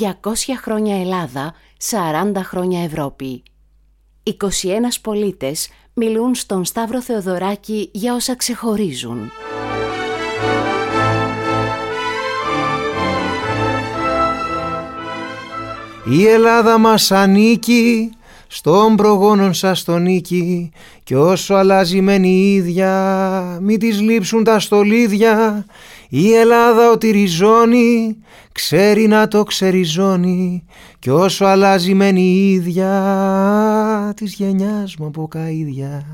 200 χρόνια Ελλάδα, 40 χρόνια Ευρώπη. 21 πολίτες μιλούν στον Σταύρο Θεοδωράκη για όσα ξεχωρίζουν. Η Ελλάδα μας ανήκει στον προγόνων σας τον νίκη κι όσο αλλάζει μένει η ίδια μη της λείψουν τα στολίδια η Ελλάδα ότι ριζώνει ξέρει να το ξεριζώνει κι όσο αλλάζει μένει η ίδια της γενιάς μου από καΐδια.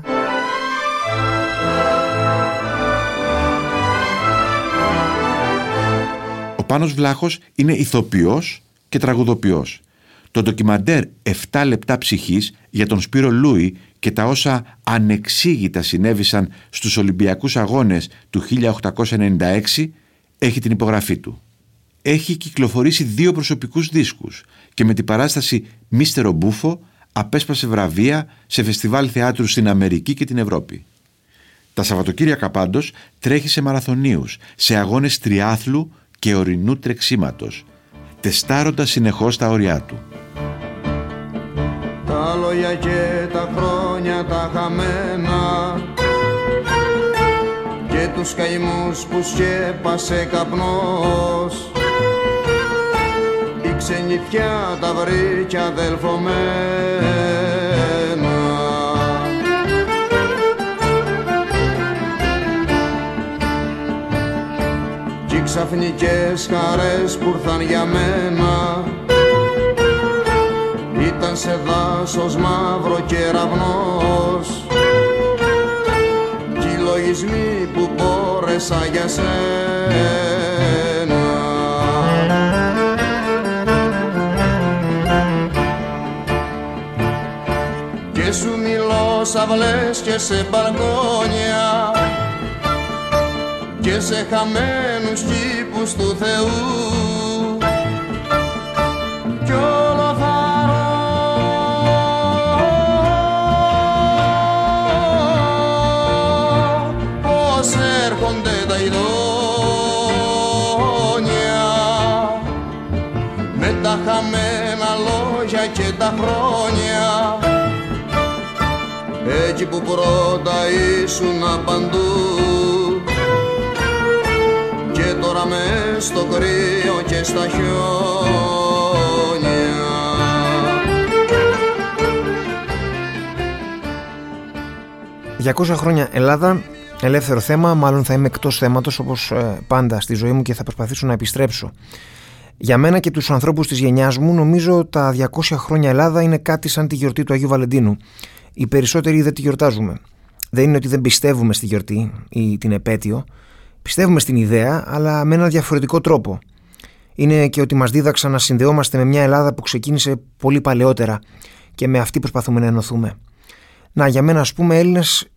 Ο Πάνος Βλάχος είναι ηθοποιός και τραγουδοποιός. Το ντοκιμαντέρ 7 λεπτά ψυχής για τον Σπύρο Λούι και τα όσα ανεξήγητα συνέβησαν στους Ολυμπιακούς Αγώνες του 1896 έχει την υπογραφή του. Έχει κυκλοφορήσει δύο προσωπικούς δίσκους και με την παράσταση «Μίστερο Μπούφο» απέσπασε βραβεία σε φεστιβάλ θεάτρου στην Αμερική και την Ευρώπη. Τα Σαββατοκύριακα πάντως τρέχει σε μαραθωνίους, σε αγώνες τριάθλου και ορεινού τρεξίματος, τεστάροντας συνεχώς τα όρια του τα λόγια και τα χρόνια τα χαμένα. Και τους καημούς που σκέπασε καπνός. Η ξενιτιά τα βρήκε αδελφομένα κι οι ξαφνικές χαρές που ήρθαν για μένα ήταν σε δάσος μαύρο κεραυνός κι οι λογισμοί που μπόρεσα για σένα. Και σου μιλώ σαυλές και σε μπαλκόνια και σε χαμένους κήπους του Θεού και τα χρόνια. Εκεί που πρώτα ήσουν παντού και τώρα μες στο κρύο και στα χιόνια. 200 χρόνια Ελλάδα, ελεύθερο θέμα, μάλλον θα είμαι εκτός θέματος όπως ε, πάντα στη ζωή μου και θα προσπαθήσω να επιστρέψω. Για μένα και τους ανθρώπους της γενιάς μου νομίζω τα 200 χρόνια Ελλάδα είναι κάτι σαν τη γιορτή του Αγίου Βαλεντίνου. Οι περισσότεροι δεν τη γιορτάζουμε. Δεν είναι ότι δεν πιστεύουμε στη γιορτή ή την επέτειο. Πιστεύουμε στην ιδέα, αλλά με ένα διαφορετικό τρόπο. Είναι και ότι μας δίδαξαν να συνδεόμαστε με μια Ελλάδα που ξεκίνησε πολύ παλαιότερα και με αυτή προσπαθούμε να ενωθούμε. Να, για μένα, ας πούμε, Έλληνες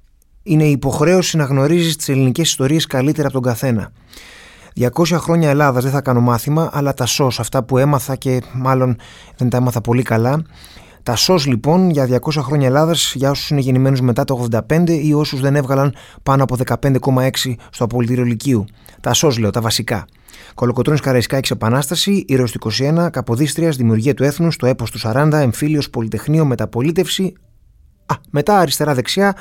είναι η υποχρέωση να γνωρίζεις τις ελληνικές ιστορίες καλύτερα από τον καθένα. 200 χρόνια Ελλάδας δεν θα κάνω μάθημα, αλλά τα σως, αυτά που έμαθα και μάλλον δεν τα έμαθα πολύ καλά. Τα σως λοιπόν για 200 χρόνια Ελλάδας για όσους είναι γεννημένους μετά το 85 ή όσους δεν έβγαλαν πάνω από 15,6 στο απολυτήριο Λυκείου. Τα σως λέω, τα βασικά. Κολοκοτρώνης Καραϊσκάκης Επανάσταση, Ήρωος του 21, Καποδίστριας, Δημιουργία του Έθνους, το έπος του 40, Εμφύλιος, Πολυτεχνείο, Μεταπολίτευση. Α, μετά αριστερά-δεξιά,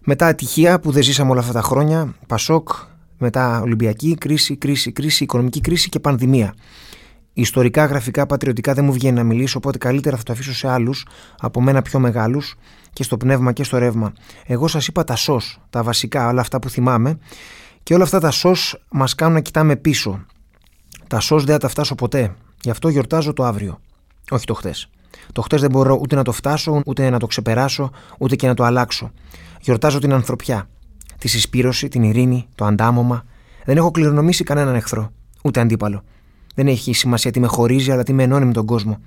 μετά ατυχία που δεν ζήσαμε όλα αυτά τα χρόνια, Πασόκ, μετά Ολυμπιακή κρίση, κρίση, κρίση, οικονομική κρίση και πανδημία. Ιστορικά, γραφικά, πατριωτικά δεν μου βγαίνει να μιλήσω, οπότε καλύτερα θα το αφήσω σε άλλους, από μένα πιο μεγάλους, και στο πνεύμα και στο ρεύμα. Εγώ σας είπα τα σως, τα βασικά, όλα αυτά που θυμάμαι, και όλα αυτά τα σως μας κάνουν να κοιτάμε πίσω. Τα σως δεν θα τα φτάσω ποτέ. Γι' αυτό γιορτάζω το αύριο. Όχι το χτε. Το χτε δεν μπορώ ούτε να το φτάσω, ούτε να το ξεπεράσω, ούτε και να το αλλάξω. Γιορτάζω την ανθρωπιά τη συσπήρωση, την ειρήνη, το αντάμωμα. Δεν έχω κληρονομήσει κανέναν εχθρό, ούτε αντίπαλο. Δεν έχει σημασία τι με χωρίζει, αλλά τι με ενώνει με τον κόσμο.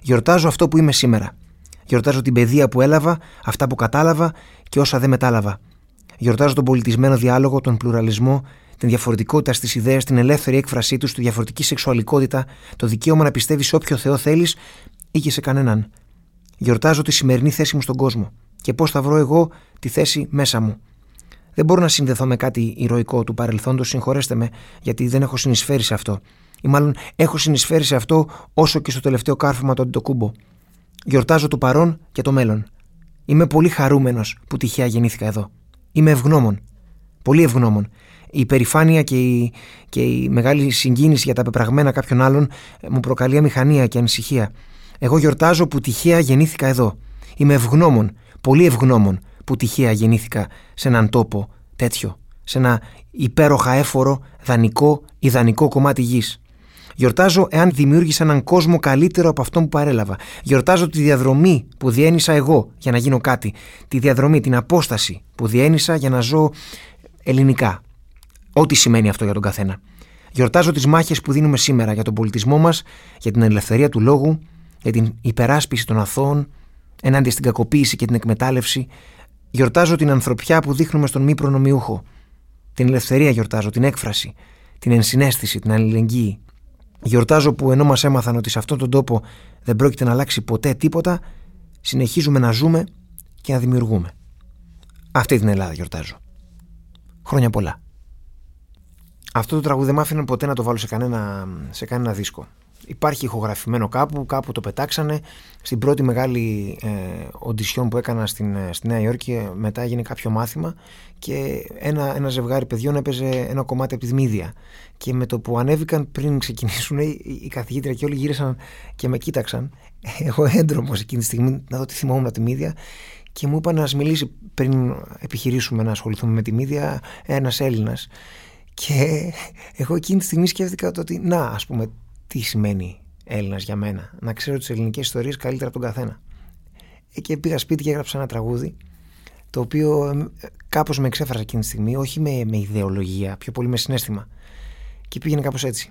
Γιορτάζω αυτό που είμαι σήμερα. Γιορτάζω την παιδεία που έλαβα, αυτά που κατάλαβα και όσα δεν μετάλαβα. Γιορτάζω τον πολιτισμένο διάλογο, τον πλουραλισμό, την διαφορετικότητα στις ιδέες, την ελεύθερη έκφρασή τους, τη διαφορετική σεξουαλικότητα, το δικαίωμα να πιστεύεις σε όποιο Θεό θέλεις ή και σε κανέναν. Γιορτάζω τη σημερινή θέση μου στον κόσμο και πώς θα βρω εγώ τη θέση μέσα μου. Δεν μπορώ να συνδεθώ με κάτι ηρωικό του παρελθόντος, συγχωρέστε με, γιατί δεν έχω συνεισφέρει σε αυτό. Ή μάλλον έχω συνεισφέρει σε αυτό όσο και στο τελευταίο κάρφωμα του Αντιτοκούμπο. Γιορτάζω το παρόν και το μέλλον. Είμαι πολύ χαρούμενος που τυχαία γεννήθηκα εδώ. Είμαι ευγνώμων. Πολύ ευγνώμων. Η υπερηφάνεια και η, και η μεγάλη συγκίνηση για τα πεπραγμένα κάποιων άλλων ε, μου προκαλεί αμηχανία και ανησυχία. Εγώ γιορτάζω που τυχαία γεννήθηκα εδώ. Είμαι ευγνώμων, πολύ ευγνώμων που τυχαία γεννήθηκα σε έναν τόπο τέτοιο. Σε ένα υπέροχα έφορο, δανεικό, ιδανικό κομμάτι γης. Γιορτάζω εάν δημιούργησα έναν κόσμο καλύτερο από αυτόν που παρέλαβα. Γιορτάζω τη διαδρομή που διένυσα εγώ για να γίνω κάτι. Τη διαδρομή, την απόσταση που διένυσα για να ζω ελληνικά. Ό,τι σημαίνει αυτό για τον καθένα. Γιορτάζω τις μάχες που δίνουμε σήμερα για τον πολιτισμό μας, για την ελευθερία του λόγου, για την υπεράσπιση των αθώων, ενάντια στην κακοποίηση και την εκμετάλλευση. Γιορτάζω την ανθρωπιά που δείχνουμε στον μη προνομιούχο. Την ελευθερία γιορτάζω, την έκφραση, την ενσυναίσθηση, την αλληλεγγύη. Γιορτάζω που ενώ μας έμαθαν ότι σε αυτόν τον τόπο δεν πρόκειται να αλλάξει ποτέ τίποτα, συνεχίζουμε να ζούμε και να δημιουργούμε. Αυτή την Ελλάδα γιορτάζω. Χρόνια πολλά. Αυτό το τραγούδι δεν μ' άφηναν ποτέ να το βάλω σε κανένα, σε κανένα δίσκο. Υπάρχει ηχογραφημένο κάπου, κάπου το πετάξανε. Στην πρώτη μεγάλη ε, οντισιόν που έκανα στην, ε, στη Νέα Υόρκη, ε, μετά έγινε κάποιο μάθημα και ένα, ένα ζευγάρι παιδιών έπαιζε ένα κομμάτι από τη Δημίδια. Και με το που ανέβηκαν πριν ξεκινήσουν, οι, οι καθηγήτρια και όλοι γύρισαν και με κοίταξαν. Εγώ έντρομος εκείνη τη στιγμή να δω τι θυμόμουν από τη Μίδια και μου είπαν να μιλήσει πριν επιχειρήσουμε να ασχοληθούμε με τη Μίδια ένας Έλληνας. Και εγώ εκείνη τη στιγμή σκέφτηκα το ότι να, ας πούμε, τι σημαίνει Έλληνας για μένα; Να ξέρω τις ελληνικές ιστορίες καλύτερα από τον καθένα. Ε, και πήγα σπίτι και έγραψα ένα τραγούδι το οποίο ε, κάπως με εξέφρασε εκείνη τη στιγμή, όχι με, με ιδεολογία, πιο πολύ με συνέστημα. Και πήγαινε κάπως έτσι.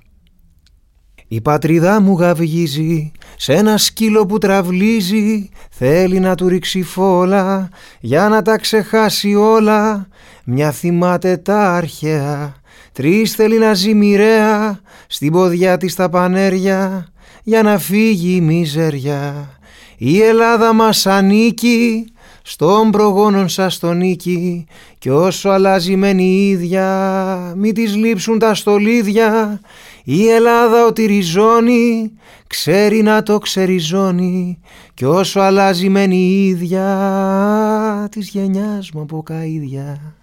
Η πατρίδα μου γαυγίζει σε ένα σκύλο που τραυλίζει Θέλει να του ρίξει φόλα για να τα ξεχάσει όλα Μια θυμάται τα αρχαία Τρεις θέλει να ζει μοιραία στην ποδιά της τα πανέρια για να φύγει η μιζεριά. Η Ελλάδα μας ανήκει στον προγόνων σας τον νίκη κι όσο αλλάζει μένει η ίδια μη της λείψουν τα στολίδια η Ελλάδα ότι ριζώνει ξέρει να το ξεριζώνει κι όσο αλλάζει μένει η ίδια της γενιάς μου από καΐδια.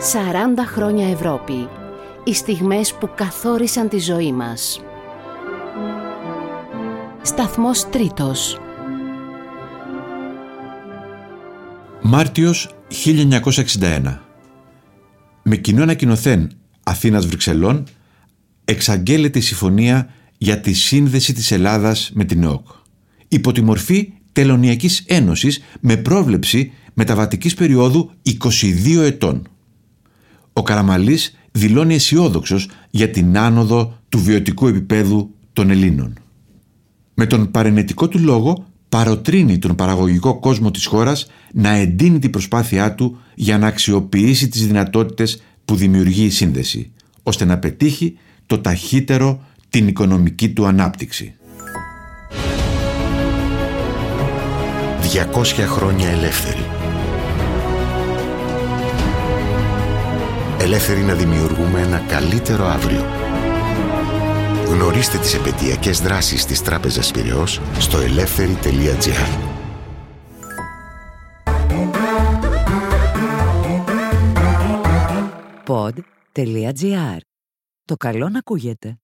Σαράντα χρόνια Ευρώπη, οι στιγμές που καθόρισαν τη ζωή μας. Σταθμός τρίτος. Μάρτιος 1961. Με κοινό ανακοινωθέν Αθήνας Βρυξελών εξαγγέλλεται η συμφωνία για τη σύνδεση της Ελλάδας με την ΕΟΚ. Υπό τη μορφή Τελωνιακής Ένωσης με πρόβλεψη μεταβατικής περίοδου 22 ετών. Ο Καραμαλής δηλώνει αισιόδοξος για την άνοδο του βιωτικού επίπεδου των Ελλήνων με τον παρενετικό του λόγο παροτρύνει τον παραγωγικό κόσμο της χώρας να εντείνει την προσπάθειά του για να αξιοποιήσει τις δυνατότητες που δημιουργεί η σύνδεση, ώστε να πετύχει το ταχύτερο την οικονομική του ανάπτυξη. 200 χρόνια ελεύθερη. Ελεύθερη να δημιουργούμε ένα καλύτερο αύριο. Γνωρίστε τις επαιτειακές δράσεις της Τράπεζας Πυραιός στο ελεύθερη.gr. Pod.gr. Το καλό να ακούγεται.